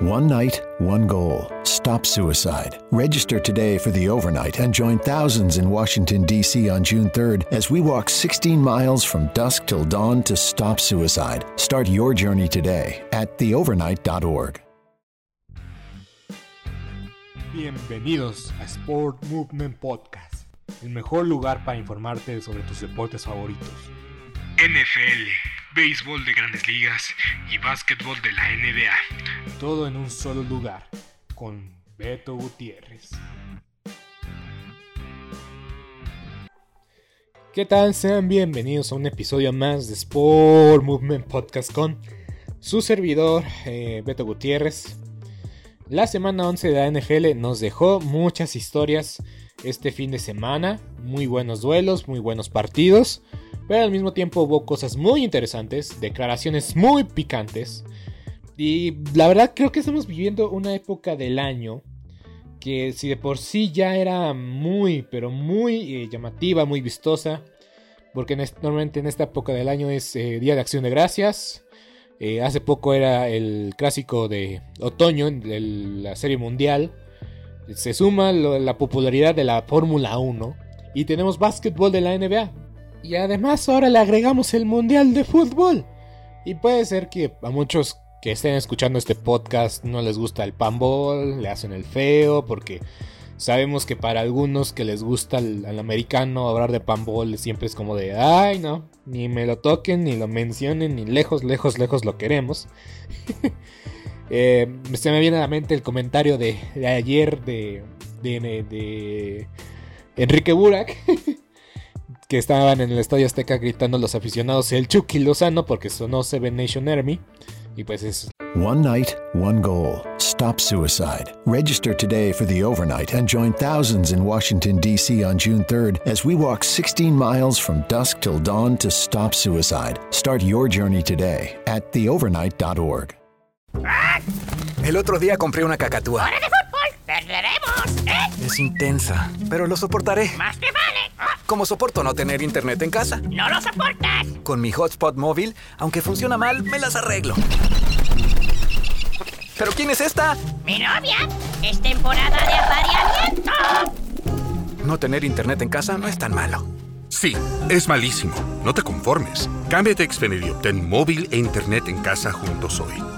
One night, one goal. Stop suicide. Register today for the overnight and join thousands in Washington, D.C. on June 3rd as we walk 16 miles from dusk till dawn to stop suicide. Start your journey today at theovernight.org. Bienvenidos a Sport Movement Podcast, el mejor lugar para informarte sobre tus deportes favoritos. NFL, béisbol de grandes ligas y básquetbol de la NBA. Todo en un solo lugar, con Beto Gutiérrez. ¿Qué tal? Sean bienvenidos a un episodio más de Sport Movement Podcast con su servidor, eh, Beto Gutiérrez. La semana 11 de la NFL nos dejó muchas historias este fin de semana, muy buenos duelos, muy buenos partidos, pero al mismo tiempo hubo cosas muy interesantes, declaraciones muy picantes, y la verdad creo que estamos viviendo una época del año que si de por sí ya era muy, pero muy eh, llamativa, muy vistosa, porque normalmente en esta época del año es eh, Día de Acción de Gracias, eh, hace poco era el clásico de otoño de la Serie Mundial. Se suma la popularidad de la Fórmula 1. Y tenemos básquetbol de la NBA. Y además ahora le agregamos el Mundial de Fútbol. Y puede ser que a muchos que estén escuchando este podcast no les gusta el panball, le hacen el feo, porque sabemos que para algunos que les gusta al, americano hablar de panball siempre es como de, ay no, ni me lo toquen, ni lo mencionen, ni lejos, lejos, lejos lo queremos. eh, se me viene a la mente el comentario de, ayer de, Enrique Burak. que estaban en el Estadio Azteca gritando los aficionados el Chucky Lozano porque sonó Seven Nation Army. Y pues es. One night, one goal. Stop suicide. Register today for the overnight and join thousands in Washington, D.C. on June 3rd as we walk 16 miles from dusk till dawn to stop suicide. Start your journey today at theovernight.org. El otro día compré una cacatúa. ¡Hora de fútbol! ¡Perderemos! ¿eh? Es intensa, pero lo soportaré. ¡Más te vale! Como soporto no tener internet en casa. ¡No lo soportas! Con mi hotspot móvil, aunque funciona mal, me las arreglo. ¿Pero quién es esta? ¡Mi novia! ¡Es temporada de apareamiento! No tener internet en casa no es tan malo. Sí, es malísimo. No te conformes. Cámbiate a Xfinity y obtén móvil e internet en casa juntos hoy.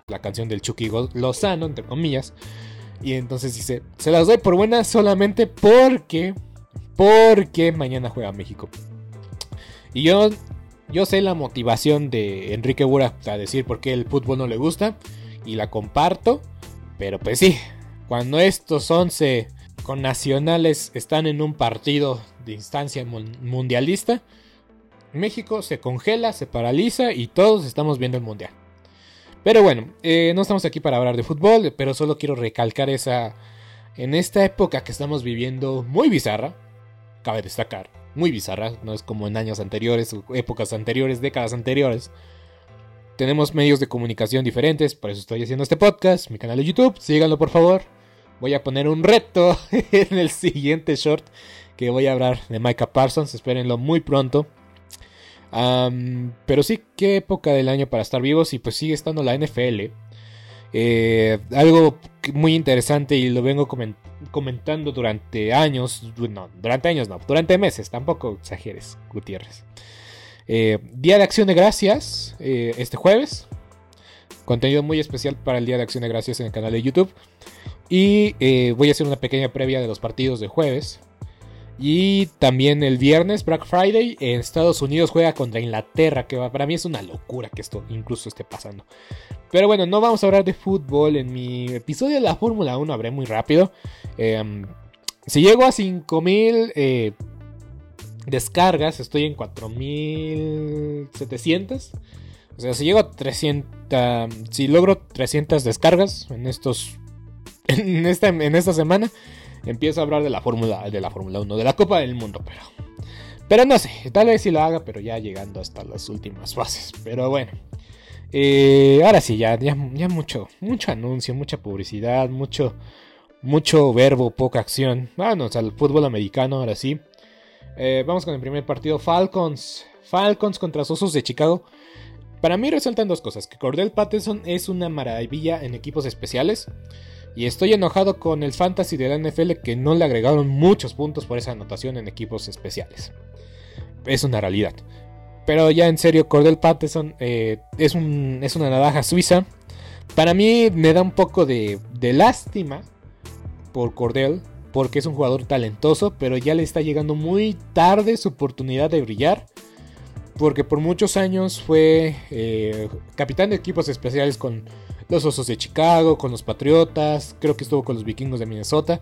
la canción del Chucky Lozano, entre comillas. Y entonces dice, se las doy por buenas solamente porque, porque mañana juega México. Y yo, yo sé la motivación de Enrique Bura a decir por qué el fútbol no le gusta. Y la comparto. Pero pues sí, cuando estos 11 con nacionales están en un partido de instancia mundialista, México se congela, se paraliza y todos estamos viendo el mundial. Pero bueno, eh, no estamos aquí para hablar de fútbol, pero solo quiero recalcar esa... En esta época que estamos viviendo muy bizarra, cabe destacar, muy bizarra, no es como en años anteriores, épocas anteriores, décadas anteriores. Tenemos medios de comunicación diferentes, por eso estoy haciendo este podcast, mi canal de YouTube, síganlo por favor. Voy a poner un reto en el siguiente short que voy a hablar de Micah Parsons, espérenlo muy pronto pero sí, qué época del año para estar vivos y pues sigue estando la NFL. Eh, algo muy interesante y lo vengo comentando durante años, no, durante años no, durante meses, tampoco exageres, Gutiérrez. Eh, Día de Acción de Gracias, eh, este jueves. Contenido muy especial para el Día de Acción de Gracias en el canal de YouTube. Y voy a hacer una pequeña previa de los partidos de jueves. Y también el viernes, Black Friday, en Estados Unidos juega contra Inglaterra, que para mí es una locura que esto incluso esté pasando. Pero bueno, no vamos a hablar de fútbol. En mi episodio de la Fórmula 1 habré muy rápido. Em, si llego a 5000 eh, descargas, estoy en 4700. O sea, si llego a 300, si logro 300 descargas en estos en esta, en esta semana, empiezo a hablar de la Fórmula de la Fórmula 1, de la Copa del Mundo, pero pero no sé, tal vez si lo haga, pero ya llegando hasta las últimas fases. Pero bueno. Eh, ahora sí, ya, ya, mucho, mucho anuncio, mucha publicidad, mucho, mucho verbo, poca acción. Vamos al fútbol americano, ahora sí. Eh, vamos con el primer partido, Falcons. Falcons contra Osos de Chicago. Para mí resaltan dos cosas, que Cordell Patterson es una maravilla en equipos especiales. Y estoy enojado con el fantasy de la NFL que no le agregaron muchos puntos por esa anotación en equipos especiales. Es una realidad. Pero ya en serio, Cordell Patterson eh, es, un, es una navaja suiza. Para mí me da un poco de, de lástima por Cordell. Porque es un jugador talentoso. Pero ya le está llegando muy tarde su oportunidad de brillar. Porque por muchos años fue eh, capitán de equipos especiales con los Osos de Chicago, con los Patriotas, creo que estuvo con los Vikingos de Minnesota.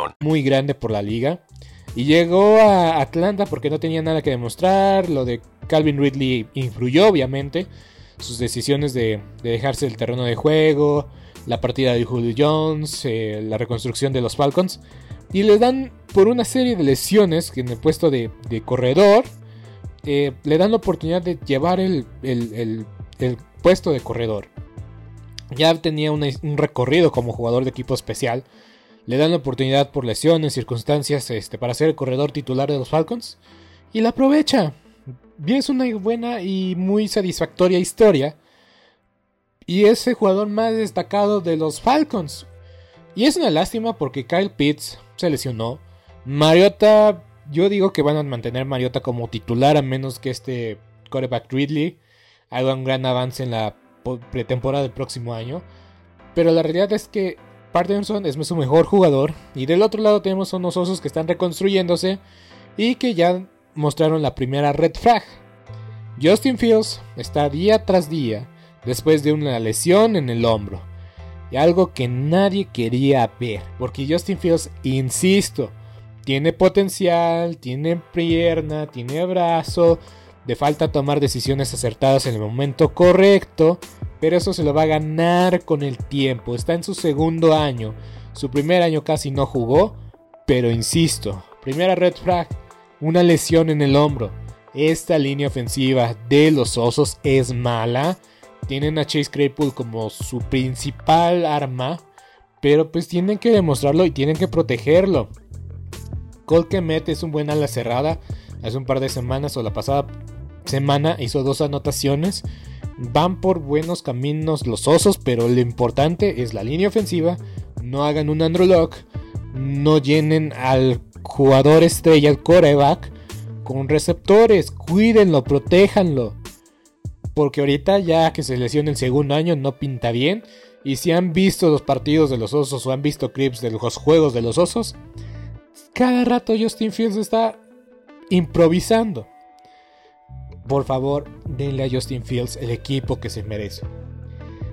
muy grande por la liga. Y llegó a Atlanta porque no tenía nada que demostrar. Lo de Calvin Ridley influyó, obviamente. Sus decisiones de, dejarse el terreno de juego, la partida de Julio Jones, eh, la reconstrucción de los Falcons. Y le dan por una serie de lesiones en el puesto de, corredor. Eh, le dan la oportunidad de llevar el, puesto de corredor. Ya tenía un recorrido como jugador de equipo especial le dan la oportunidad por lesiones, circunstancias, este, para ser el corredor titular de los Falcons. Y la aprovecha. Bien, es una buena y muy satisfactoria historia. Y es el jugador más destacado de los Falcons. Y es una lástima porque Kyle Pitts se lesionó. Mariota, yo digo que van a mantener Mariota como titular a menos que este quarterback Ridley haga un gran avance en la pretemporada del próximo año. Pero la realidad es que Patterson es su mejor jugador. Y del otro lado tenemos unos osos que están reconstruyéndose y que ya mostraron la primera red flag. Justin Fields está día tras día después de una lesión en el hombro. Y algo que nadie quería ver. Porque Justin Fields, insisto, tiene potencial, tiene pierna, tiene brazo. De falta tomar decisiones acertadas en el momento correcto pero eso se lo va a ganar con el tiempo. Está en su segundo año. Su primer año casi no jugó, pero insisto, primera red flag, una lesión en el hombro. Esta línea ofensiva de los Osos es mala. Tienen a Chase Claypool como su principal arma, pero pues tienen que demostrarlo y tienen que protegerlo. Cole es un buen ala cerrada. Hace un par de semanas o la pasada semana hizo dos anotaciones van por buenos caminos los osos, pero lo importante es la línea ofensiva. No hagan un androlock, no llenen al jugador estrella, el coreback, con receptores. Cuídenlo, protéjanlo. Porque ahorita ya que se lesiona el segundo año no pinta bien. Y si han visto los partidos de los osos o han visto clips de los juegos de los osos, cada rato Justin Fields está improvisando. Por favor, denle a Justin Fields el equipo que se merece.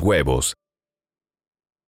huevos.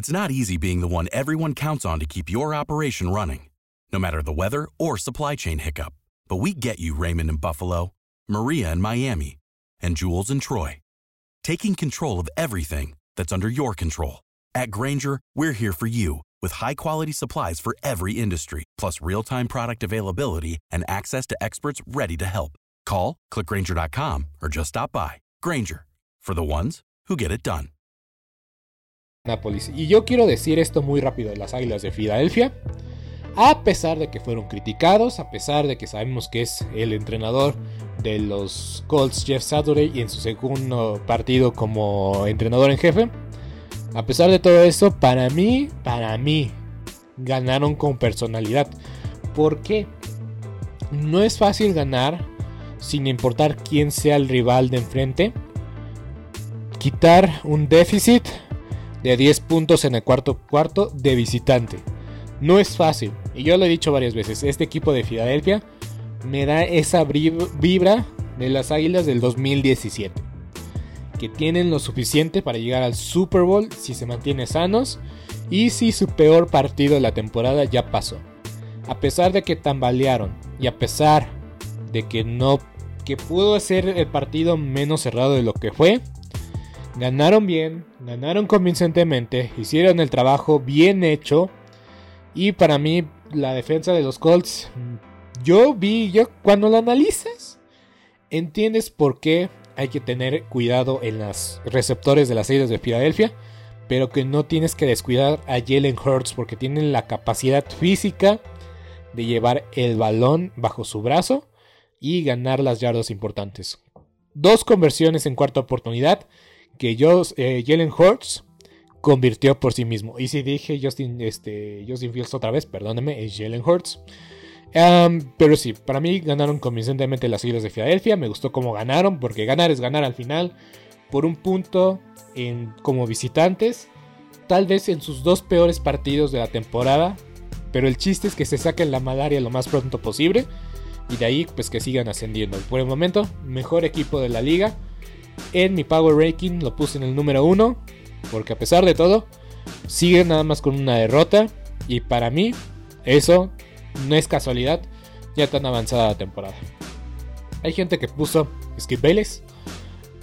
It's not easy being the one everyone counts on to keep your operation running, no matter the weather or supply chain hiccup. But we get you, Raymond in Buffalo, Maria in Miami, and Jules in Troy, taking control of everything that's under your control. At Granger, we're here for you with high quality supplies for every industry, plus real time product availability and access to experts ready to help. Call, clickgranger.com, or just stop by. Granger, for the ones who get it done. Y yo quiero decir esto muy rápido de las Águilas de Filadelfia. A pesar de que fueron criticados, a pesar de que sabemos que es el entrenador de los Colts Jeff Saturday y en su segundo partido como entrenador en jefe. A pesar de todo eso, para mí, para mí, ganaron con personalidad. ¿Por qué? No es fácil ganar sin importar quién sea el rival de enfrente. Quitar un déficit de 10 puntos en el cuarto cuarto de visitante. No es fácil, y yo lo he dicho varias veces, este equipo de Filadelfia me da esa vibra de las Águilas del 2017. Que tienen lo suficiente para llegar al Super Bowl si se mantienen sanos y si su peor partido de la temporada ya pasó. A pesar de que tambalearon y a pesar de que no que pudo ser el partido menos cerrado de lo que fue, Ganaron bien, ganaron convincentemente, hicieron el trabajo bien hecho. Y para mí, la defensa de los Colts, yo vi, yo cuando la analizas, entiendes por qué hay que tener cuidado en los receptores de las islas de Filadelfia, pero que no tienes que descuidar a Jalen Hurts porque tienen la capacidad física de llevar el balón bajo su brazo y ganar las yardas importantes. Dos conversiones en cuarta oportunidad que eh, Jalen Hurts convirtió por sí mismo. Y si dije Justin, este, Justin Fields otra vez, perdóneme, es Jalen Hurts. pero sí, para mí ganaron convincentemente las Islas de Filadelfia. Me gustó cómo ganaron, porque ganar es ganar al final. Por un punto en, como visitantes. Tal vez en sus dos peores partidos de la temporada. Pero el chiste es que se saquen la malaria lo más pronto posible. Y de ahí, pues que sigan ascendiendo. Por el momento, mejor equipo de la liga. En mi Power Ranking lo puse en el número 1. Porque a pesar de todo, sigue nada más con una derrota. Y para mí, eso no es casualidad. Ya tan avanzada la temporada. Hay gente que puso Skip Bayless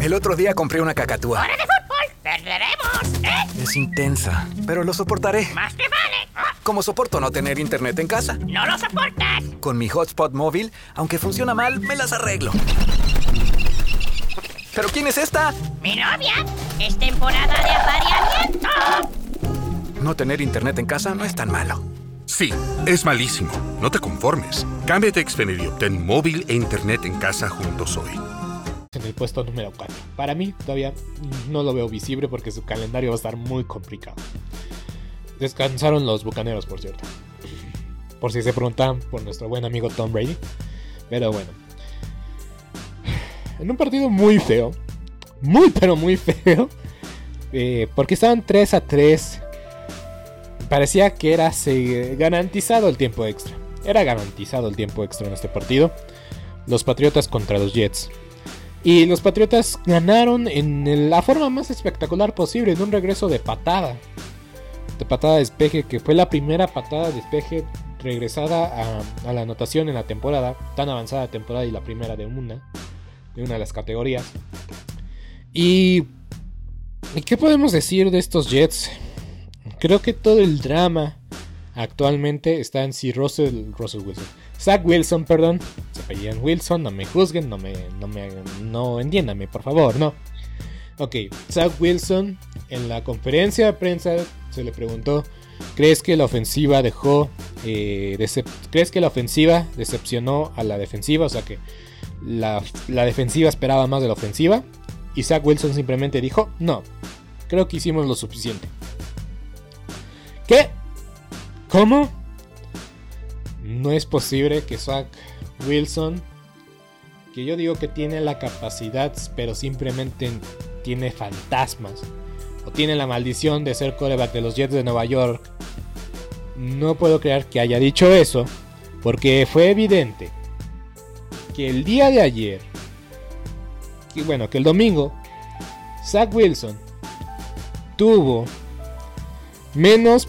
El otro día compré una cacatúa. ¡Hora de fútbol! ¡Perderemos! ¿Eh? Es intensa, pero lo soportaré. ¡Más que vale! ¡Ah! Como soporto no tener internet en casa. ¡No lo soportas! Con mi hotspot móvil, aunque funciona mal, me las arreglo. ¿Pero quién es esta? ¡Mi novia! ¡Es temporada de apareamiento! No tener internet en casa no es tan malo. Sí, es malísimo. No te conformes. Cámbiate a Xfinity y obtén móvil e internet en casa juntos hoy. Puesto número 4. Para mí todavía no lo veo visible porque su calendario va a estar muy complicado. Descansaron los bucaneros, por cierto. Por si se preguntan por nuestro buen amigo Tom Brady. Pero bueno. En un partido muy feo. Muy pero muy feo. eh, porque estaban 3 a 3. Parecía que era garantizado el tiempo extra. Era garantizado el tiempo extra en este partido. Los Patriotas contra los Jets. Y los Patriotas ganaron en la forma más espectacular posible, en un regreso de patada. De patada de despeje, que fue la primera patada de despeje regresada a, a la anotación en la temporada, tan avanzada temporada y la primera de una, de una de las categorías. Y, ¿y qué podemos decir de estos Jets? Creo que todo el drama actualmente está en si Russell, Russell Wilson, Zach Wilson, perdón, se apellidan Wilson, no me juzguen, no me, no me, no entiéndame, por favor, no. Ok, Zach Wilson en la conferencia de prensa se le preguntó, ¿crees que la ofensiva dejó, eh, crees que la ofensiva decepcionó a la defensiva? O sea que la, la defensiva esperaba más de la ofensiva. Y Zach Wilson simplemente dijo, no, creo que hicimos lo suficiente. ¿Qué? ¿Cómo? No es posible que Zach Wilson, que yo digo que tiene la capacidad, pero simplemente tiene fantasmas, o tiene la maldición de ser coreback de los Jets de Nueva York, no puedo creer que haya dicho eso, porque fue evidente que el día de ayer, y bueno, que el domingo, Zach Wilson tuvo menos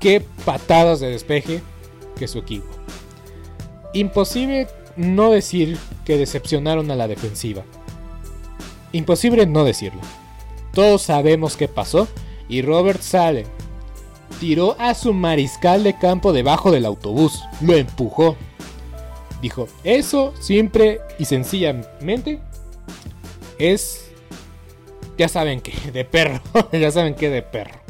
Qué patadas de despeje que su equipo. Imposible no decir que decepcionaron a la defensiva. Imposible no decirlo. Todos sabemos qué pasó y Robert Sale tiró a su mariscal de campo debajo del autobús, lo empujó. Dijo, eso simple y sencillamente es, ya saben que, de perro, ya saben que de perro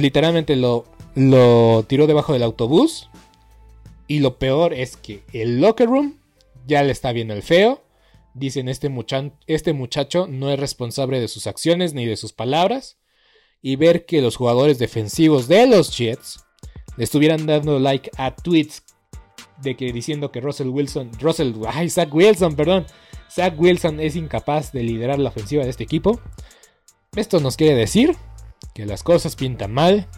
literalmente lo, lo tiró debajo del autobús Y lo peor es que el locker room ya le está viendo el feo. Dicen este, este muchacho no es responsable de sus acciones ni de sus palabras. Y ver que los jugadores defensivos de los Jets le estuvieran dando like a tweets de que diciendo que Russell Wilson, Russell, ay, Zach Wilson, perdón, Zach Wilson es incapaz de liderar la ofensiva de este equipo. Esto nos quiere decir que las cosas pintan mal.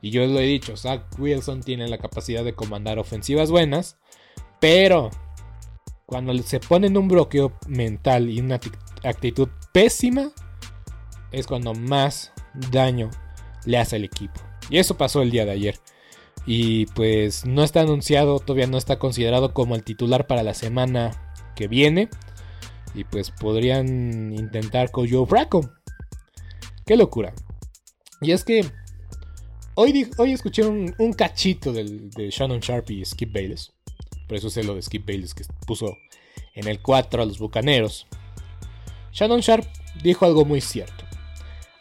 Y yo lo he dicho, Zach Wilson tiene la capacidad de comandar ofensivas buenas. Pero cuando se pone en un bloqueo mental y una actitud pésima, es cuando más daño le hace al equipo. Y eso pasó el día de ayer. Y pues no está anunciado, todavía no está considerado como el titular para la semana que viene. Y pues podrían intentar con Joe Fracco. Qué locura. Y es que hoy, hoy escuché un, cachito de Shannon Sharp y Skip Bayless. Por eso sé lo de Skip Bayless que puso en el 4 a los bucaneros. Shannon Sharp dijo algo muy cierto.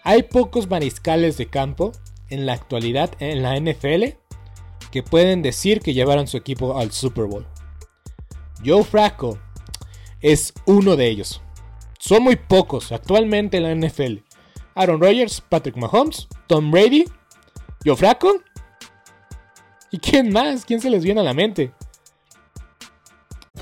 Hay pocos mariscales de campo en la actualidad en la NFL que pueden decir que llevaron su equipo al Super Bowl. Joe Fracco es uno de ellos. Son muy pocos actualmente en la NFL. Aaron Rodgers, Patrick Mahomes, Tom Brady, Joe Fracco. ¿Y quién más? ¿Quién se les viene a la mente?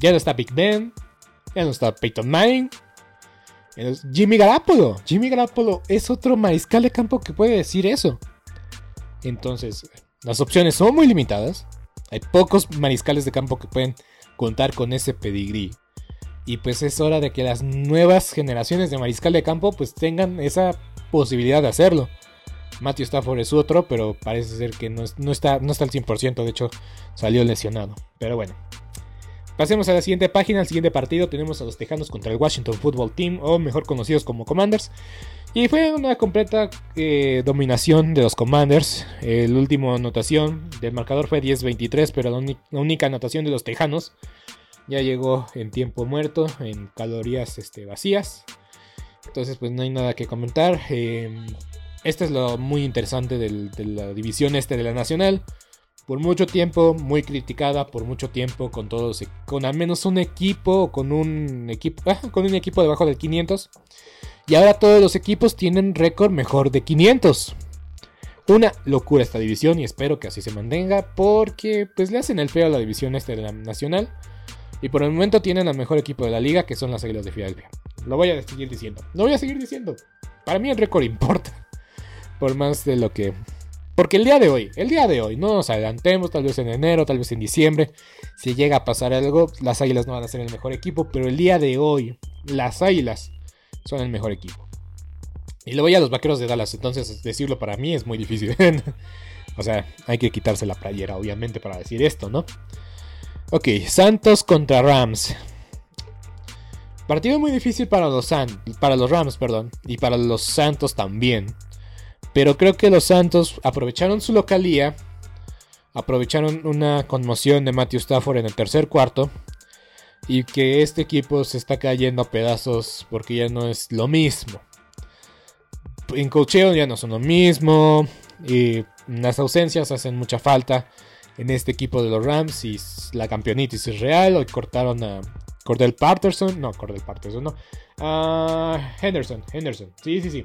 Ya no está Big Ben. Ya no está Peyton Manning. Jimmy Garapolo. Jimmy Garapolo es otro mariscal de campo que puede decir eso. Entonces, las opciones son muy limitadas. Hay pocos mariscales de campo que pueden contar con ese pedigrí. Y pues es hora de que las nuevas generaciones de mariscal de campo pues tengan esa posibilidad de hacerlo. Matthew Stafford es otro, pero parece ser que no, está, no está al 100%, de hecho salió lesionado. Pero bueno, Pasemos a la siguiente página, al siguiente partido tenemos a los Tejanos contra el Washington Football Team, o mejor conocidos como Commanders. Y fue una completa eh, dominación de los Commanders. El último anotación del marcador fue 10-23, pero la, única anotación de los Tejanos ya llegó en tiempo muerto, en calorías este, vacías. Entonces pues no hay nada que comentar. Eh, este es lo muy interesante de la división este de la Nacional por mucho tiempo muy criticada, por mucho tiempo con todos, con al menos un equipo, con un equipo, ah, con un equipo debajo del 500. Y ahora todos los equipos tienen récord mejor de 500. Una locura esta división y espero que así se mantenga porque pues le hacen el feo a la división este de la nacional. Y por el momento tienen al mejor equipo de la liga que son las Águilas de Filadelfia. Lo voy a seguir diciendo. Lo voy a seguir diciendo. Para mí el récord importa. Por más de lo que porque el día de hoy, el día de hoy, no nos adelantemos, tal vez en enero, tal vez en diciembre, si llega a pasar algo, las Águilas no van a ser el mejor equipo, pero el día de hoy, las Águilas son el mejor equipo. Y luego ya los Vaqueros de Dallas, entonces decirlo para mí es muy difícil. o sea, hay que quitarse la playera, obviamente, para decir esto, ¿no? Ok, Santos contra Rams. Partido muy difícil para los, para los Rams, perdón, y para los Santos también. Pero creo que los Santos aprovecharon su localía aprovecharon una conmoción de Matthew Stafford en el tercer cuarto y que este equipo se está cayendo a pedazos porque ya no es lo mismo. En cocheo ya no son lo mismo y las ausencias hacen mucha falta en este equipo de los Rams y la campeonitis es real. Hoy cortaron a Cordell Patterson, no, Cordell Patterson, no, a Henderson, Henderson, sí, sí, sí.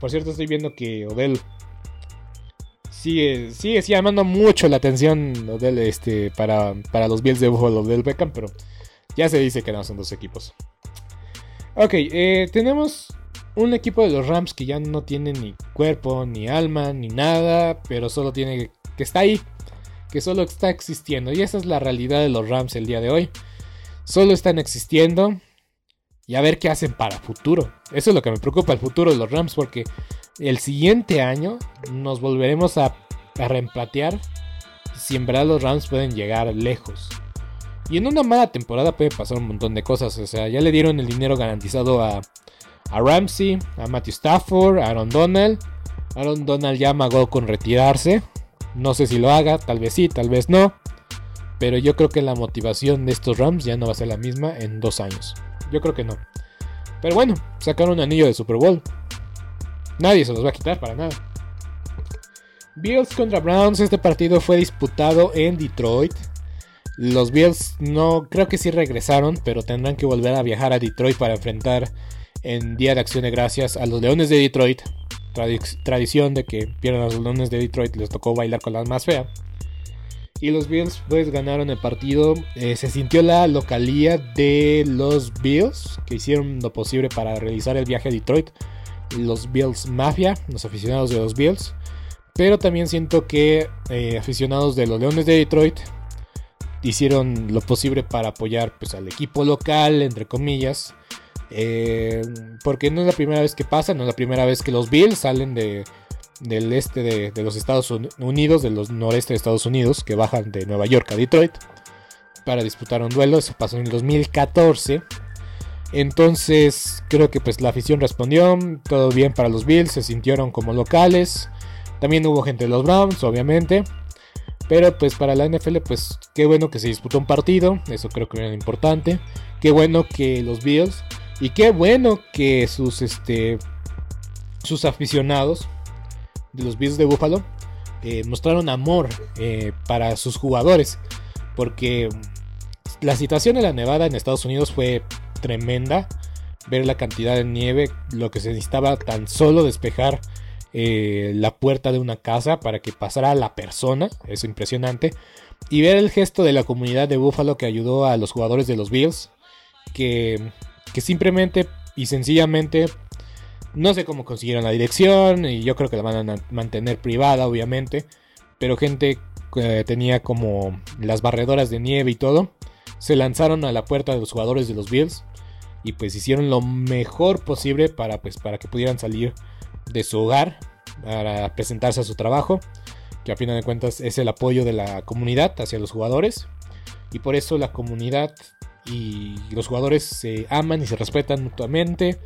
Por cierto, estoy viendo que Odell sigue, sigue, llamando mucho la atención Odell, este, para, para los Bills de Buffalo Odell Beckham, pero ya se dice que no son dos equipos. Ok, eh, tenemos un equipo de los Rams que ya no tiene ni cuerpo, ni alma, ni nada, pero solo tiene que está ahí, que solo está existiendo. Y esa es la realidad de los Rams el día de hoy. Solo están existiendo y a ver qué hacen para futuro. Eso es lo que me preocupa, el futuro de los Rams, porque el siguiente año nos volveremos a, a reemplatear si en verdad los Rams pueden llegar lejos. Y en una mala temporada puede pasar un montón de cosas. O sea, ya le dieron el dinero garantizado a, a Ramsey, a Matthew Stafford, a Aaron Donald. Aaron Donald ya amagó con retirarse. No sé si lo haga, tal vez sí, tal vez no. Pero yo creo que la motivación de estos Rams ya no va a ser la misma en dos años. Yo creo que no. Pero bueno, sacaron un anillo de Super Bowl. Nadie se los va a quitar para nada. Bills contra Browns. Este partido fue disputado en Detroit. Los Bills no creo que sí regresaron, pero tendrán que volver a viajar a Detroit para enfrentar en Día de Acción de Gracias a los Leones de Detroit. tradición de que pierdan a los Leones de Detroit, les tocó bailar con la más fea. Y los Bills pues ganaron el partido. Eh, se sintió la localía de los Bills que hicieron lo posible para realizar el viaje a Detroit. Los Bills Mafia, los aficionados de los Bills. Pero también siento que eh, aficionados de los Leones de Detroit hicieron lo posible para apoyar pues, al equipo local, entre comillas. Eh, porque no es la primera vez que pasa, no es la primera vez que los Bills salen de, del este de, los Estados Unidos, de los noreste de Estados Unidos, que bajan de Nueva York a Detroit para disputar un duelo. Eso pasó en el 2014. Entonces creo que pues la afición respondió, todo bien para los Bills, se sintieron como locales. También hubo gente de los Browns, obviamente. Pero pues para la NFL pues qué bueno que se disputó un partido, eso creo que era importante. Qué bueno que los Bills y qué bueno que sus este sus aficionados de los Bills de Buffalo eh, mostraron amor eh, para sus jugadores. Porque la situación en la nevada en Estados Unidos fue tremenda. Ver la cantidad de nieve, lo que se necesitaba tan solo despejar eh, la puerta de una casa para que pasara la persona, es impresionante. Y ver el gesto de la comunidad de Buffalo que ayudó a los jugadores de los Bills, que, que simplemente y sencillamente no sé cómo consiguieron la dirección y yo creo que la van a mantener privada, obviamente. Pero gente que tenía como las barredoras de nieve y todo, se lanzaron a la puerta de los jugadores de los Bills y pues hicieron lo mejor posible para, pues, para que pudieran salir de su hogar para presentarse a su trabajo, que a final de cuentas es el apoyo de la comunidad hacia los jugadores. Y por eso la comunidad y los jugadores se aman y se respetan mutuamente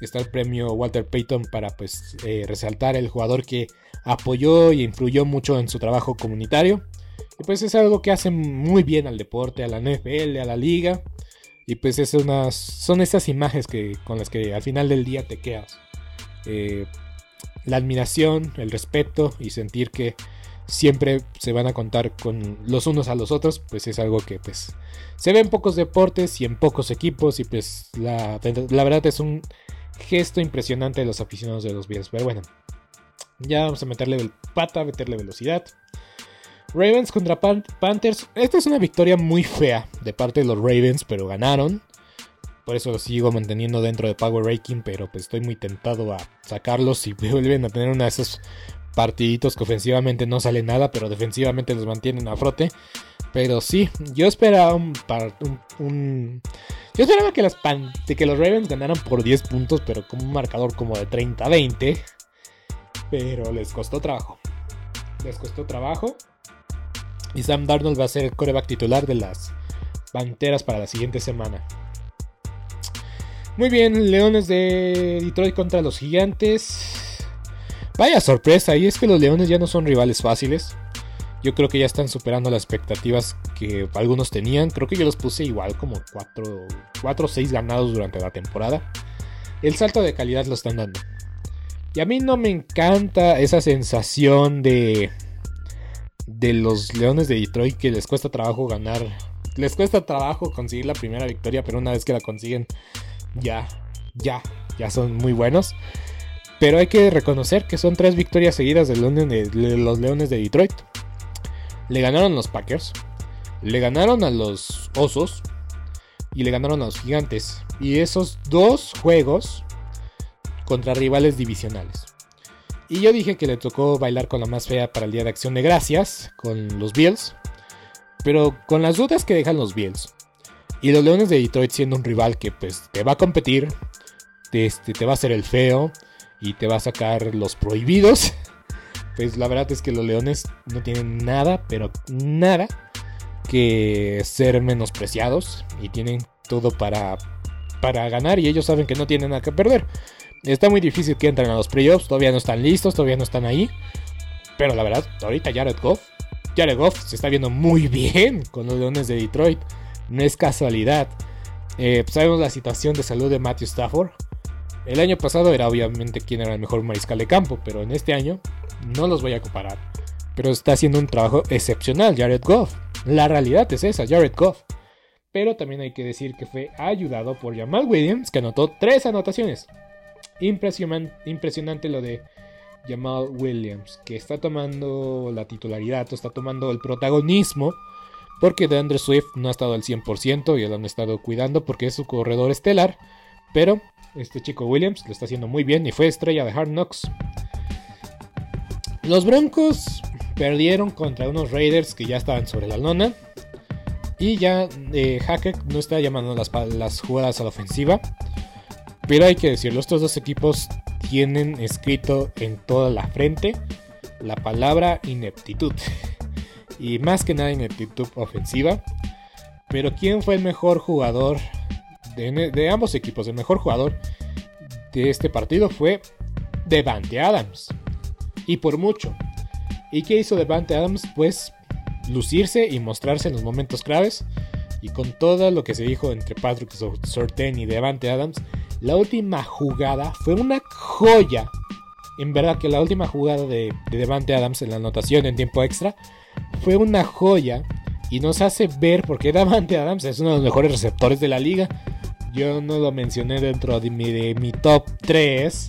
está el premio Walter Payton para pues eh, resaltar el jugador que apoyó y influyó mucho en su trabajo comunitario. Y pues es algo que hace muy bien al deporte, a la NFL, a la liga. Y pues es unas, son esas imágenes que, con las que al final del día te quedas. Eh, la admiración, el respeto y sentir que siempre se van a contar con los unos a los otros, pues es algo que pues se ve en pocos deportes y en pocos equipos y pues la, la verdad es un gesto impresionante de los aficionados de los Bills. Pero bueno, ya vamos a meterle pata, meterle velocidad. Ravens contra Panthers. Esta es una victoria muy fea de parte de los Ravens, pero ganaron. Por eso lo sigo manteniendo dentro de Power Ranking, pero pues estoy muy tentado a sacarlos y vuelven a tener una de esos partiditos que ofensivamente no sale nada, pero defensivamente los mantienen a frote. Pero sí, yo esperaba un, yo esperaba que, las que los Ravens ganaran por 10 puntos, pero con un marcador como de 30-20. Pero les costó trabajo. Les costó trabajo. Y Sam Darnold va a ser el coreback titular de las Panteras para la siguiente semana. Muy bien, Leones de Detroit contra los Gigantes. Vaya sorpresa, y es que los Leones ya no son rivales fáciles. Yo creo que ya están superando las expectativas que algunos tenían. Creo que yo los puse igual como 4 o 6 ganados durante la temporada. El salto de calidad lo están dando. Y a mí no me encanta esa sensación de de los Leones de Detroit que les cuesta trabajo ganar. Les cuesta trabajo conseguir la primera victoria, pero una vez que la consiguen, ya, ya, ya son muy buenos. Pero hay que reconocer que son tres victorias seguidas de, los Leones de Detroit. Le ganaron los Packers, le ganaron a los Osos y le ganaron a los Gigantes. Y esos dos juegos contra rivales divisionales. Y yo dije que le tocó bailar con la más fea para el Día de Acción de Gracias, con los Bills. Pero con las dudas que dejan los Bills. Y los Leones de Detroit siendo un rival que pues te va a competir, te, este, te va a hacer el feo y te va a sacar los prohibidos. Pues la verdad es que los Leones no tienen nada, pero nada que ser menospreciados. Y tienen todo para, para ganar y ellos saben que no tienen nada que perder. Está muy difícil que entren a los playoffs, todavía no están listos, todavía no están ahí. Pero la verdad, ahorita Jared Goff, Jared Goff se está viendo muy bien con los Leones de Detroit. No es casualidad. Eh, pues sabemos la situación de salud de Matthew Stafford. El año pasado era obviamente quien era el mejor mariscal de campo, pero en este año no los voy a comparar. Pero está haciendo un trabajo excepcional Jared Goff. La realidad es esa, Jared Goff. Pero también hay que decir que fue ayudado por Jamal Williams, que anotó tres anotaciones. Impresionante, lo de Jamal Williams, que está tomando la titularidad, está tomando el protagonismo, porque DeAndre Swift no ha estado al 100% y lo han estado cuidando porque es su corredor estelar, pero este chico Williams lo está haciendo muy bien y fue estrella de Hard Knocks. Los Broncos perdieron contra unos Raiders que ya estaban sobre la lona. Y ya eh, Hackett no está llamando las, jugadas a la ofensiva. Pero hay que decirlo, estos dos equipos tienen escrito en toda la frente la palabra ineptitud. Y más que nada ineptitud ofensiva. Pero ¿quién fue el mejor jugador de, ambos equipos? El mejor jugador de este partido fue Devante Adams. Y por mucho. ¿Y qué hizo Devante Adams? Pues lucirse y mostrarse en los momentos claves. Y con todo lo que se dijo entre Patrick Sorten y Devante Adams, la última jugada fue una joya. En verdad que la última jugada de, Devante Adams en la anotación en tiempo extra fue una joya. Y nos hace ver porque Devante Adams es uno de los mejores receptores de la liga. Yo no lo mencioné dentro de mi, de mi top 3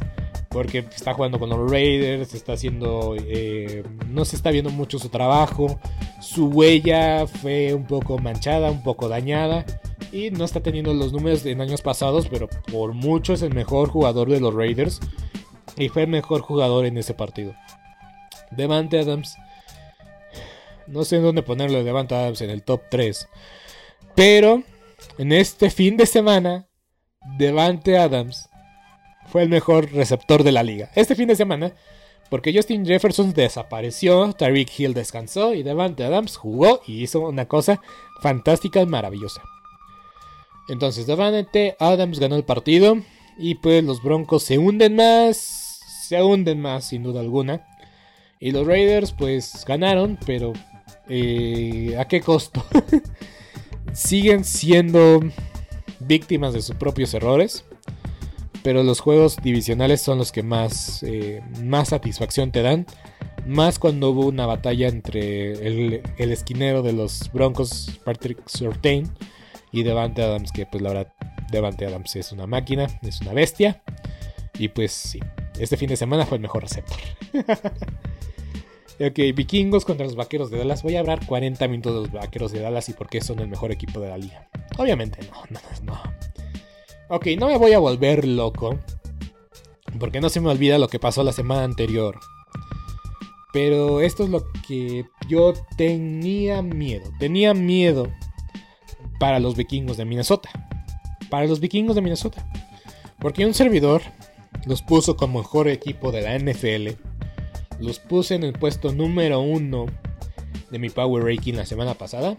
porque está jugando con los Raiders, está haciendo, eh, no se está viendo mucho su trabajo, su huella fue un poco manchada, un poco dañada y no está teniendo los números en años pasados, pero por mucho es el mejor jugador de los Raiders y fue el mejor jugador en ese partido. Devante Adams, no sé en dónde ponerlo Devante Adams en el top 3, pero en este fin de semana, Devante Adams fue el mejor receptor de la liga. Este fin de semana, porque Justin Jefferson desapareció, Tyreek Hill descansó y Devante Adams jugó y hizo una cosa fantástica y maravillosa. Entonces, Devante Adams ganó el partido y pues los Broncos se hunden más, se hunden más sin duda alguna. Y los Raiders pues ganaron, pero eh, ¿a qué costo? Siguen siendo víctimas de sus propios errores. Pero los juegos divisionales son los que más, eh, más satisfacción te dan. Más cuando hubo una batalla entre el, el esquinero de los Broncos, Patrick Surtain, y Devante Adams, que pues la verdad, Devante Adams es una máquina, es una bestia. Y pues sí, este fin de semana fue el mejor receptor. ok, vikingos contra los vaqueros de Dallas. Voy a hablar 40 minutos de los vaqueros de Dallas y por qué son el mejor equipo de la liga. Obviamente no, no, no. Ok, no me voy a volver loco. Porque no se me olvida lo que pasó la semana anterior. Pero esto es lo que yo tenía miedo. Tenía miedo para los vikingos de Minnesota. Para los vikingos de Minnesota. Porque un servidor los puso como mejor equipo de la NFL. Los puse en el puesto número uno de mi Power Ranking la semana pasada.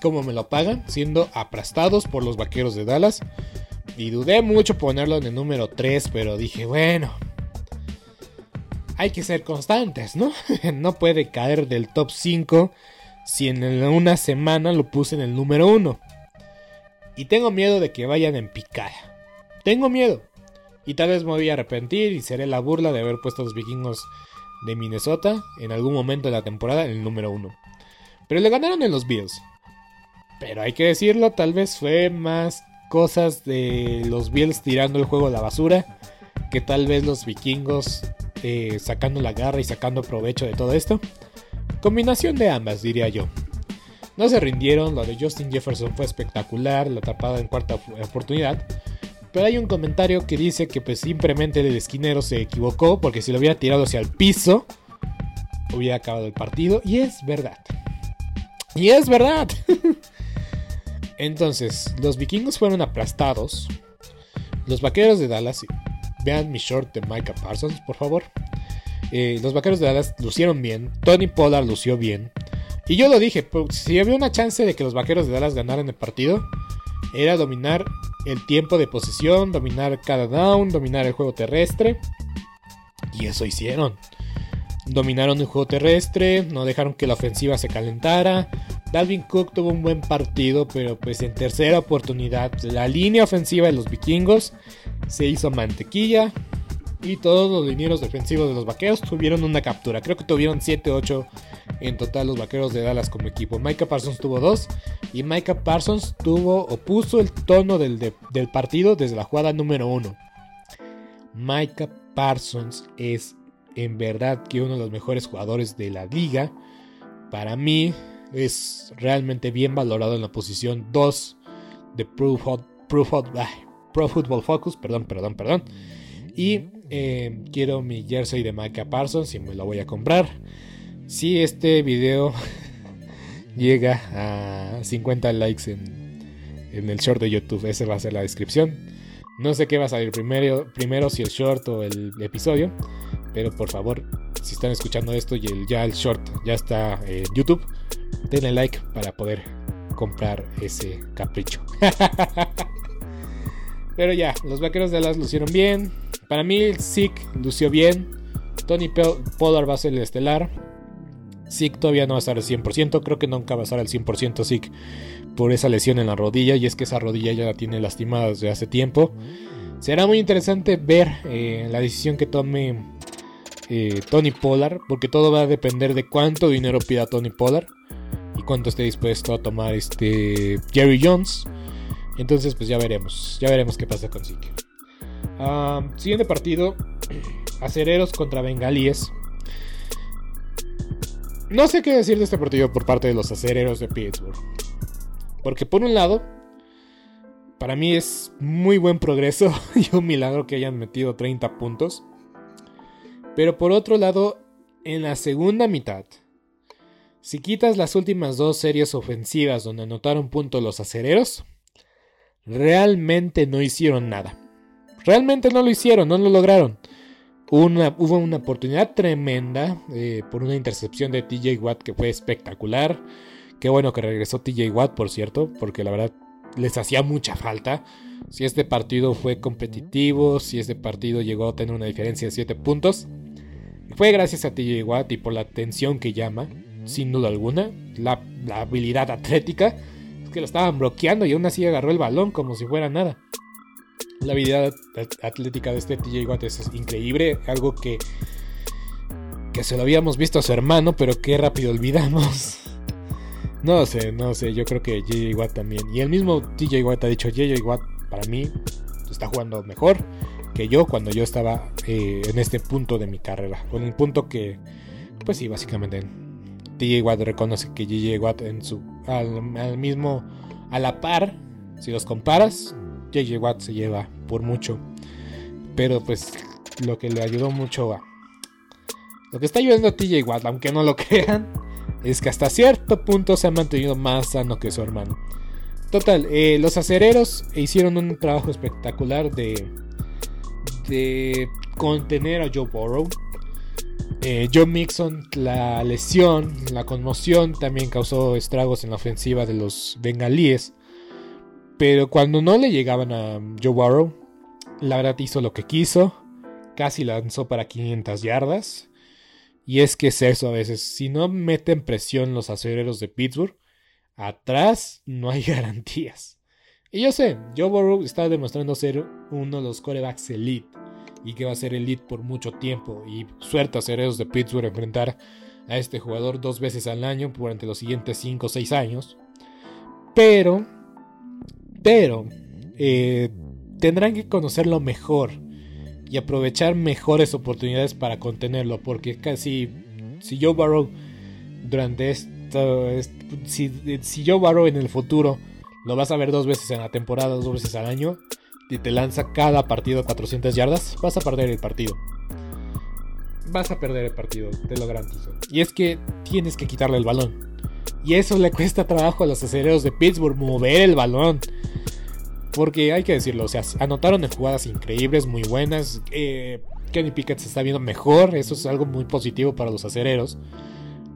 ¿Cómo me lo pagan? Siendo aplastados por los vaqueros de Dallas. Y dudé mucho ponerlo en el número 3, pero dije, bueno, hay que ser constantes, ¿no? no puede caer del top 5 si en una semana lo puse en el número 1. Y tengo miedo de que vayan en picada. Tengo miedo. Y tal vez me voy a arrepentir y seré la burla de haber puesto a los vikingos de Minnesota en algún momento de la temporada en el número 1. Pero le ganaron en los Bills. Pero hay que decirlo, tal vez fue más cosas de los Bills tirando el juego a la basura que tal vez los vikingos eh, sacando la garra y sacando provecho de todo esto. Combinación de ambas, diría yo. No se rindieron, lo de Justin Jefferson fue espectacular, la tapada en cuarta oportunidad. Pero hay un comentario que dice que pues simplemente el esquinero se equivocó porque si lo hubiera tirado hacia el piso, hubiera acabado el partido. Y es verdad. Y es verdad. Entonces, los vikingos fueron aplastados. Los vaqueros de Dallas, vean mi short de Micah Parsons, por favor. Eh, los vaqueros de Dallas lucieron bien. Tony Pollard lució bien. Y yo lo dije, pues, si había una chance de que los vaqueros de Dallas ganaran el partido, era dominar el tiempo de posesión, dominar cada down, dominar el juego terrestre. Y eso hicieron. Dominaron el juego terrestre, no dejaron que la ofensiva se calentara, Dalvin Cook tuvo un buen partido, pero pues en tercera oportunidad la línea ofensiva de los vikingos se hizo mantequilla y todos los linieros defensivos de los vaqueros tuvieron una captura. Creo que tuvieron 7-8 en total los vaqueros de Dallas como equipo. Micah Parsons tuvo 2 y Micah Parsons tuvo o puso el tono del, del partido desde la jugada número 1. Micah Parsons es en verdad que uno de los mejores jugadores de la liga. Para mí, es realmente bien valorado en la posición 2 de Pro, Football Focus. Perdón, perdón, perdón. Y eh, quiero mi jersey de Micah Parsons y me lo voy a comprar. Si este video llega a 50 likes en, en el short de YouTube, esa va a ser la descripción. No sé qué va a salir primero, primero si el short o el episodio. Pero por favor, si están escuchando esto y el, ya el short ya está en YouTube, denle like para poder comprar ese capricho. Pero ya, los vaqueros de Dallas lucieron bien. Para mí, el lució bien. Tony Pollard va a ser el estelar. Zeke todavía no va a estar al 100%. Creo que nunca va a estar al 100% Zeke por esa lesión en la rodilla. Y es que esa rodilla ya la tiene lastimada desde hace tiempo. Será muy interesante ver eh, la decisión que tome eh, Tony Pollard. Porque todo va a depender de cuánto dinero pida Tony Pollard cuánto esté dispuesto a tomar este Jerry Jones. Entonces, pues ya veremos, ya veremos qué pasa con Zeke. siguiente partido, Acereros contra Bengalíes. No sé qué decir de este partido por parte de los acereros de Pittsburgh. Porque por un lado, para mí es muy buen progreso y un milagro que hayan metido 30 puntos. Pero por otro lado, en la segunda mitad, si quitas las últimas dos series ofensivas donde anotaron puntos los acereros, realmente no hicieron nada. Realmente no lo hicieron, no lo lograron. hubo una oportunidad tremenda eh, por una intercepción de TJ Watt que fue espectacular. Qué bueno que regresó TJ Watt, por cierto, porque la verdad les hacía mucha falta. Si este partido fue competitivo, si este partido llegó a tener una diferencia de 7 puntos, fue gracias a TJ Watt y por la atención que llama sin duda alguna. La, habilidad atlética es que lo estaban bloqueando y aún así agarró el balón como si fuera nada. La habilidad atlética de este TJ Watt es increíble, algo que, que se lo habíamos visto a su hermano, pero que rápido olvidamos. No sé, no sé, yo creo que JJ Watt también. Y el mismo TJ Watt ha dicho, JJ Watt para mí está jugando mejor que yo cuando yo estaba eh, en este punto de mi carrera. Con el punto que, pues sí, básicamente TJ Watt reconoce que JJ Watt en su, al, mismo, a la par, si los comparas, JJ Watt se lleva por mucho. Pero pues lo que le ayudó mucho a... Lo que está ayudando a TJ Watt, aunque no lo crean, es que hasta cierto punto se ha mantenido más sano que su hermano. Total, eh, los acereros hicieron un trabajo espectacular de, de contener a Joe Burrow. Eh, Joe Mixon, la lesión, la conmoción también causó estragos en la ofensiva de los bengalíes. Pero cuando no le llegaban a Joe Burrow, la verdad hizo lo que quiso. Casi lanzó para 500 yardas. Y es que es eso a veces. Si no meten presión los acereros de Pittsburgh, atrás no hay garantías. Y yo sé, Joe Burrow está demostrando ser uno de los corebacks elite. Y que va a ser elite por mucho tiempo. Y suerte acereros de Pittsburgh enfrentar a este jugador dos veces al año durante los siguientes 5 o 6 años. Pero, pero, eh, tendrán que conocerlo mejor y aprovechar mejores oportunidades para contenerlo. Porque casi, si Joe Burrow durante esto, si, si Joe Burrow en el futuro lo vas a ver dos veces en la temporada, dos veces al año, y te lanza cada partido 400 yardas, vas a perder el partido. Vas a perder el partido, te lo garantizo. Y es que tienes que quitarle el balón. Y eso le cuesta trabajo a los aceleros de Pittsburgh, mover el balón. Porque hay que decirlo, o sea, anotaron en jugadas increíbles, muy buenas. Eh, Kenny Pickett se está viendo mejor, eso es algo muy positivo para los acereros.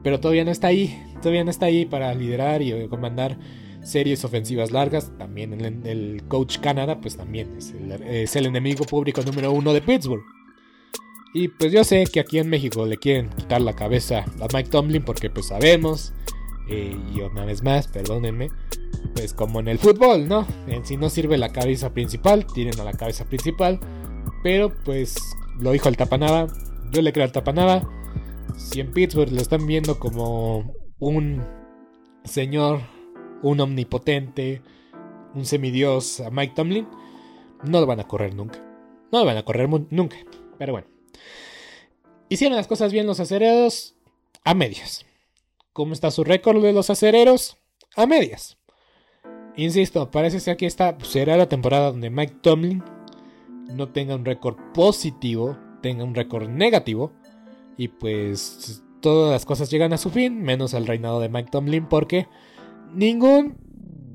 Pero todavía no está ahí, todavía no está ahí para liderar y comandar series ofensivas largas. También el, el coach Canadá, pues también es el, enemigo público número uno de Pittsburgh. Y pues yo sé que aquí en México le quieren quitar la cabeza a Mike Tomlin porque pues sabemos, eh, y una vez más, perdónenme, pues como en el fútbol, ¿no? Si no sirve la cabeza principal, tienen a la cabeza principal. Pero pues lo dijo el Tapanaba, yo le creo al Tapanaba. Si en Pittsburgh lo están viendo como un señor, un omnipotente, un semidios a Mike Tomlin, no lo van a correr nunca. No lo van a correr nunca. Pero bueno. Hicieron las cosas bien los acereros a medias. ¿Cómo está su récord de los acereros? A medias. Insisto, parece ser que esta será la temporada donde Mike Tomlin no tenga un récord positivo, tenga un récord negativo. Y pues todas las cosas llegan a su fin, menos al reinado de Mike Tomlin, porque ningún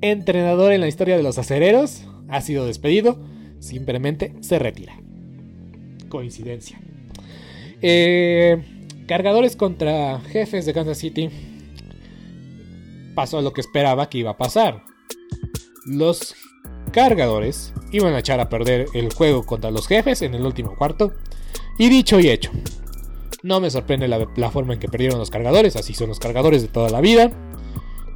entrenador en la historia de los acereros ha sido despedido, simplemente se retira. Coincidencia. Eh, cargadores contra jefes de Kansas City. Pasó lo que esperaba que iba a pasar los cargadores iban a echar a perder el juego contra los jefes en el último cuarto. Y dicho y hecho. No me sorprende la, forma en que perdieron los cargadores, así son los cargadores de toda la vida.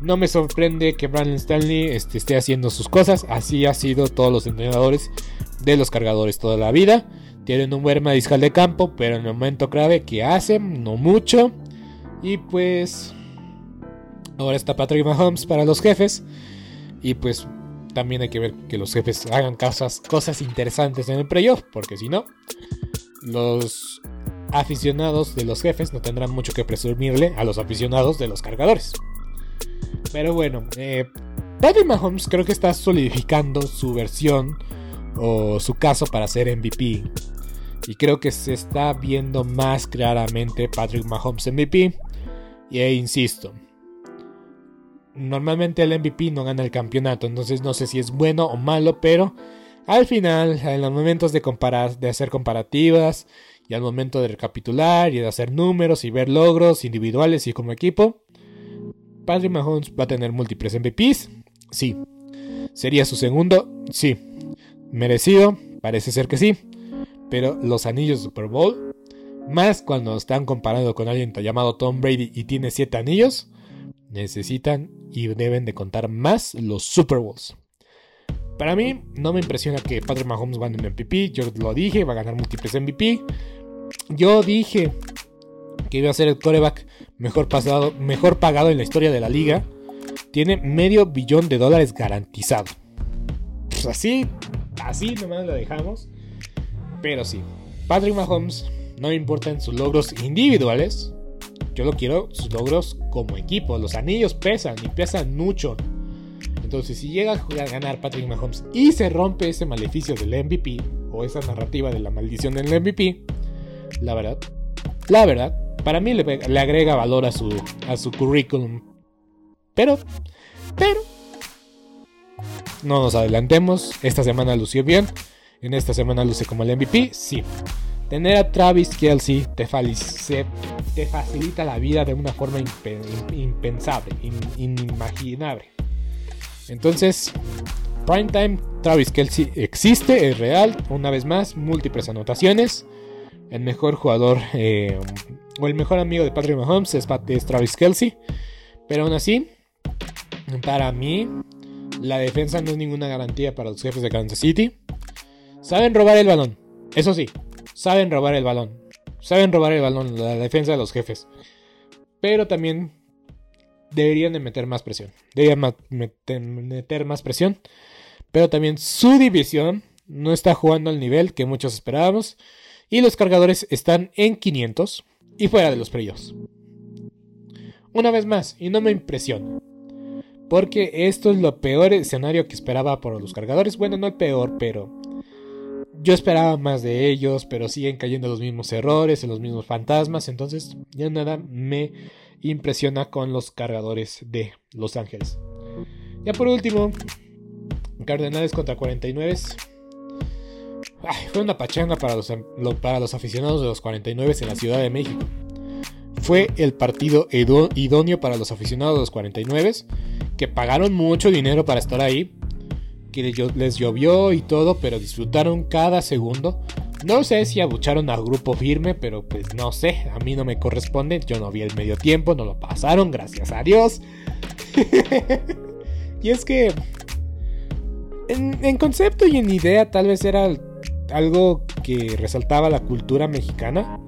No me sorprende que Brandon Stanley este, esté haciendo sus cosas, así ha sido todos los entrenadores de los cargadores toda la vida. Tienen un buen mariscal de campo, pero en el momento clave que hacen, no mucho. Y pues ahora está Patrick Mahomes para los jefes. Y pues también hay que ver que los jefes hagan cosas, cosas interesantes en el playoff, porque si no, los aficionados de los jefes no tendrán mucho que presumirle a los aficionados de los cargadores. Pero bueno, eh, Patrick Mahomes creo que está solidificando su versión o su caso para ser MVP. Y creo que se está viendo más claramente Patrick Mahomes MVP. Y e insisto, normalmente el MVP no gana el campeonato, entonces no sé si es bueno o malo, pero al final, en los momentos de comparar, de hacer comparativas y al momento de recapitular y de hacer números y ver logros individuales y como equipo, Patrick Mahomes va a tener múltiples MVPs, sí. ¿Sería su segundo? Sí. ¿Merecido? Parece ser que sí. Pero los anillos de Super Bowl, más cuando están comparando con alguien llamado Tom Brady y tiene 7 anillos, necesitan y deben de contar más los Super Bowls. Para mí, no me impresiona que Patrick Mahomes gane un MVP. Yo lo dije, va a ganar múltiples MVP. Yo dije que iba a ser el coreback mejor, pasado, mejor pagado en la historia de la liga. Tiene medio billón de dólares garantizado. Pues así, así nomás lo dejamos. Pero sí, Patrick Mahomes no me importan sus logros individuales. Yo lo quiero sus logros como equipo. Los anillos pesan y pesan mucho. Entonces, si llega a ganar Patrick Mahomes y se rompe ese maleficio del MVP o esa narrativa de la maldición del MVP, la verdad, la verdad, para mí le, agrega valor a su, a su currículum. Pero, pero, no nos adelantemos. Esta semana lució bien. En esta semana luce como el MVP. Sí. Tener a Travis Kelsey te, te facilita la vida de una forma impensable, inimaginable. Entonces, Primetime, Travis Kelsey existe, es real. Una vez más, múltiples anotaciones. El mejor jugador eh, o el mejor amigo de Patrick Mahomes es, Travis Kelsey. Pero aún así, para mí, la defensa no es ninguna garantía para los jefes de Kansas City. Saben robar el balón, eso sí, saben robar el balón. Saben robar el balón, la defensa de los jefes. Pero también deberían de meter más presión. Deberían meter, más presión. Pero también su división no está jugando al nivel que muchos esperábamos. Y los cargadores están en 500 y fuera de los playoffs. Una vez más, y no me impresiona. Porque esto es lo peor escenario que esperaba por los cargadores. Bueno, no el peor, pero yo esperaba más de ellos, pero siguen cayendo los mismos errores, en los mismos fantasmas. Entonces, ya nada me impresiona con los cargadores de Los Ángeles. Ya por último, Cardenales contra 49. Fue una pachanga para los, para los aficionados de los 49 en la Ciudad de México. Fue el partido idóneo para los aficionados de los 49 que pagaron mucho dinero para estar ahí, que les llovió y todo, pero disfrutaron cada segundo no sé si abucharon al grupo firme, pero pues no sé, a mí no me corresponde, yo no vi el medio tiempo, no lo pasaron, gracias a Dios. y es que en, concepto y en idea tal vez era algo que resaltaba la cultura mexicana.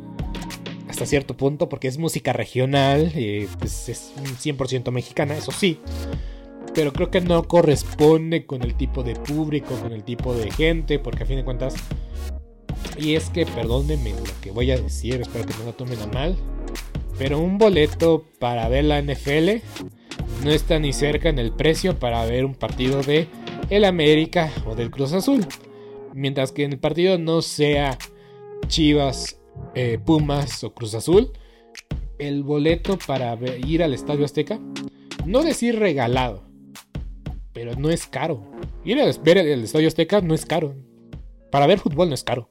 Hasta cierto punto, porque es música regional, eh, pues es 100% mexicana, eso sí. Pero creo que no corresponde con el tipo de público, con el tipo de gente, porque a fin de cuentas y es que, perdónenme lo que voy a decir, espero que no lo tomen a mal. Pero un boleto para ver la NFL no está ni cerca en el precio para ver un partido de el América o del Cruz Azul. Mientras que en el partido no sea Chivas, eh, Pumas o Cruz Azul, el boleto para ir al Estadio Azteca, no decir regalado, pero no es caro. Ir a ver Estadio Azteca no es caro. Para ver fútbol no es caro.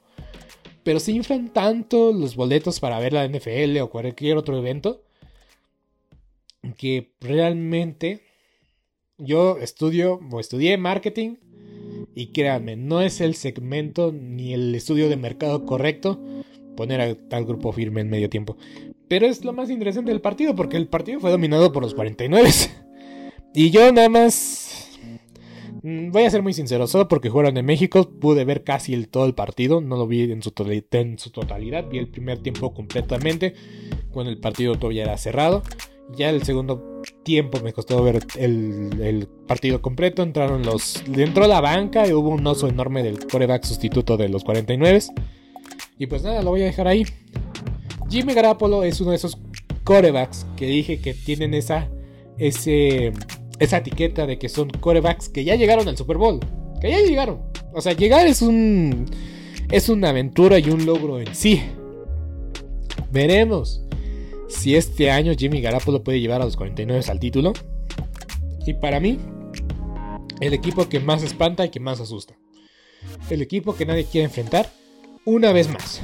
Pero se inflan tanto los boletos para ver la NFL o cualquier otro evento que realmente yo estudio o estudié marketing y créanme, no es el segmento ni el estudio de mercado correcto poner a tal grupo firme en medio tiempo. Pero es lo más interesante del partido porque el partido fue dominado por los 49. Y yo nada más Mm, voy a ser muy sincero, solo porque jugaron en México pude ver casi el, todo el partido, no lo vi en su, en su totalidad, vi el primer tiempo completamente, cuando el partido todavía era cerrado. Ya el segundo tiempo me costó ver el, partido completo, entraron los... Entró la banca y hubo un oso enorme del coreback sustituto de los 49. Y pues nada, lo voy a dejar ahí. Jimmy Garapolo es uno de esos corebacks que dije que tienen esa... Esa etiqueta de que son corebacks que ya llegaron al Super Bowl. Que ya llegaron. O sea, llegar es un. Es una aventura y un logro en sí. Veremos si este año Jimmy Garapolo puede llevar a los 49 al título. Y para mí, el equipo que más espanta y que más asusta. El equipo que nadie quiere enfrentar una vez más.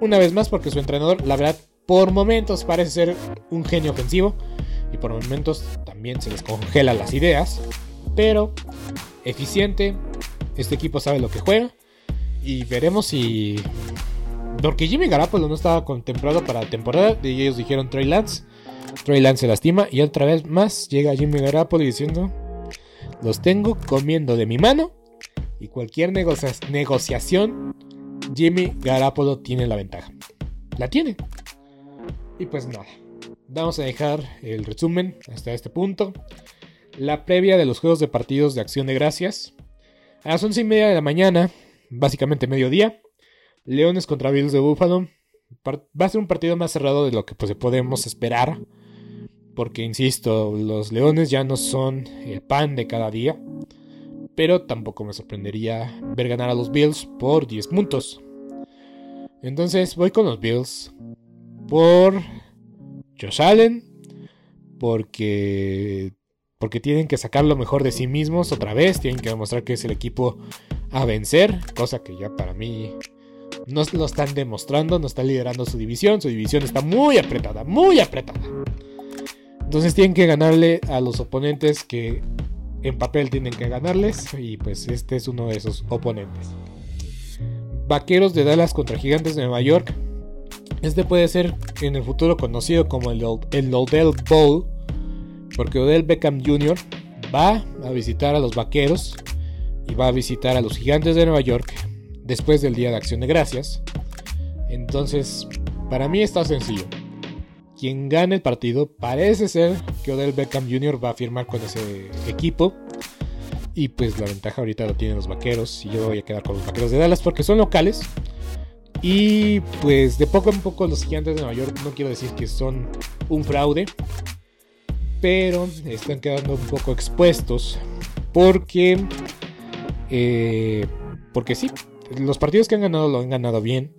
Una vez más porque su entrenador, la verdad, por momentos parece ser un genio ofensivo y por momentos también se les congela las ideas, pero eficiente, este equipo sabe lo que juega y veremos si... Porque Jimmy Garapolo no estaba contemplado para la temporada y ellos dijeron Trey Lance. Trey Lance se lastima y otra vez más llega Jimmy Garapolo diciendo, los tengo comiendo de mi mano y cualquier negociación, Jimmy Garapolo tiene la ventaja. La tiene. Y pues nada, vamos a dejar el resumen hasta este punto. La previa de los juegos de partidos de acción de gracias. A las once y media de la mañana, básicamente mediodía, Leones contra Bills de Buffalo. Va a ser un partido más cerrado de lo que pues, podemos esperar. Porque, insisto, los Leones ya no son el pan de cada día. Pero tampoco me sorprendería ver ganar a los Bills por 10 puntos. Entonces voy con los Bills por Josh Allen. Porque, porque tienen que sacar lo mejor de sí mismos otra vez. Tienen que demostrar que es el equipo a vencer. Cosa que ya para mí no lo están demostrando. No están liderando su división. Su división está muy apretada. Muy apretada. Entonces tienen que ganarle a los oponentes que en papel tienen que ganarles. Y pues este es uno de esos oponentes. Vaqueros de Dallas contra Gigantes de Nueva York. Este puede ser en el futuro conocido como el, el Odell Bowl. Porque Odell Beckham Jr. va a visitar a los Vaqueros. Y va a visitar a los Gigantes de Nueva York. Después del Día de Acción de Gracias. Entonces, para mí está sencillo quien gane el partido parece ser que Odell Beckham Jr. va a firmar con ese equipo. Y pues la ventaja ahorita lo tienen los vaqueros. Y yo voy a quedar con los vaqueros de Dallas porque son locales. Y pues de poco en poco los gigantes de Nueva York, no quiero decir que son un fraude. Pero están quedando un poco expuestos. Porque... Eh, porque sí, los partidos que han ganado lo han ganado bien.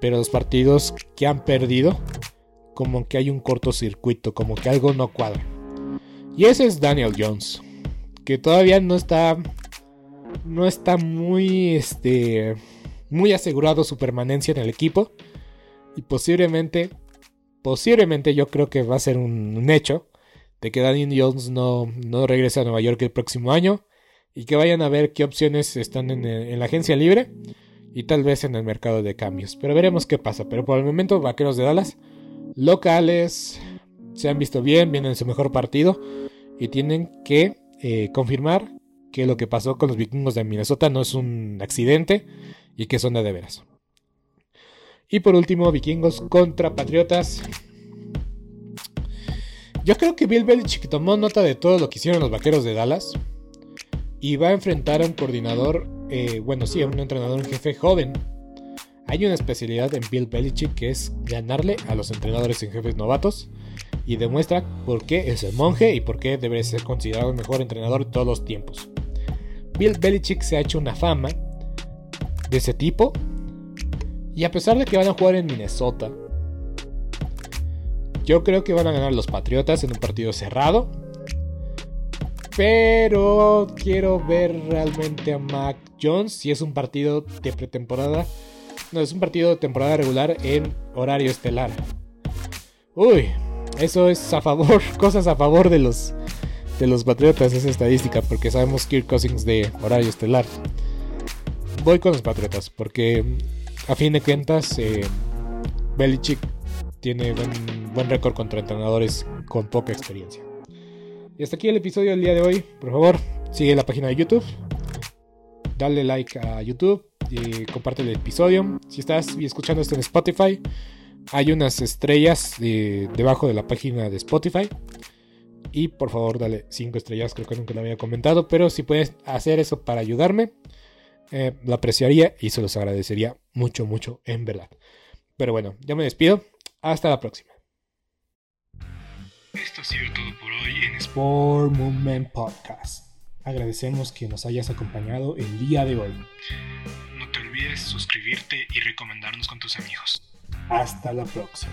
Pero los partidos que han perdido como que hay un cortocircuito, como que algo no cuadra. Y ese es Daniel Jones, que todavía no está no está muy este muy asegurado su permanencia en el equipo y posiblemente posiblemente yo creo que va a ser un, hecho de que Daniel Jones no, no regrese a Nueva York el próximo año y que vayan a ver qué opciones están en, en, la agencia libre y tal vez en el mercado de cambios. Pero veremos qué pasa. Pero por el momento, Vaqueros de Dallas locales se han visto bien, vienen en su mejor partido y tienen que eh, confirmar que lo que pasó con los vikingos de Minnesota no es un accidente y que son de de veras. Y por último, vikingos contra patriotas. Yo creo que Bill Belichick tomó nota de todo lo que hicieron los vaqueros de Dallas y va a enfrentar a un coordinador, eh, bueno, sí, a un entrenador en jefe joven hay una especialidad en Bill Belichick que es ganarle a los entrenadores en jefes novatos y demuestra por qué es el monje y por qué debe ser considerado el mejor entrenador de todos los tiempos. Bill Belichick se ha hecho una fama de ese tipo y a pesar de que van a jugar en Minnesota, yo creo que van a ganar los Patriotas en un partido cerrado. Pero quiero ver realmente a Mac Jones si es un partido de pretemporada no, es un partido de temporada regular en horario estelar. Uy, eso es a favor, cosas a favor de los de los Patriotas, esa estadística, porque sabemos Kirk Cousins de horario estelar. Voy con los Patriotas, porque a fin de cuentas, eh, Belichick tiene buen récord contra entrenadores con poca experiencia. Y hasta aquí el episodio del día de hoy. Por favor, sigue la página de YouTube. Dale like a YouTube y comparte el episodio. Si estás escuchando esto en Spotify, hay unas estrellas debajo de la página de Spotify. Y por favor, dale 5 estrellas, creo que nunca lo había comentado. Pero si puedes hacer eso para ayudarme, eh, lo apreciaría y se los agradecería mucho, mucho, en verdad. Pero bueno, ya me despido. Hasta la próxima. Esto ha sido todo por hoy en Sport Movement Podcast. Agradecemos que nos hayas acompañado el día de hoy olvides suscribirte y recomendarnos con tus amigos. Hasta la próxima.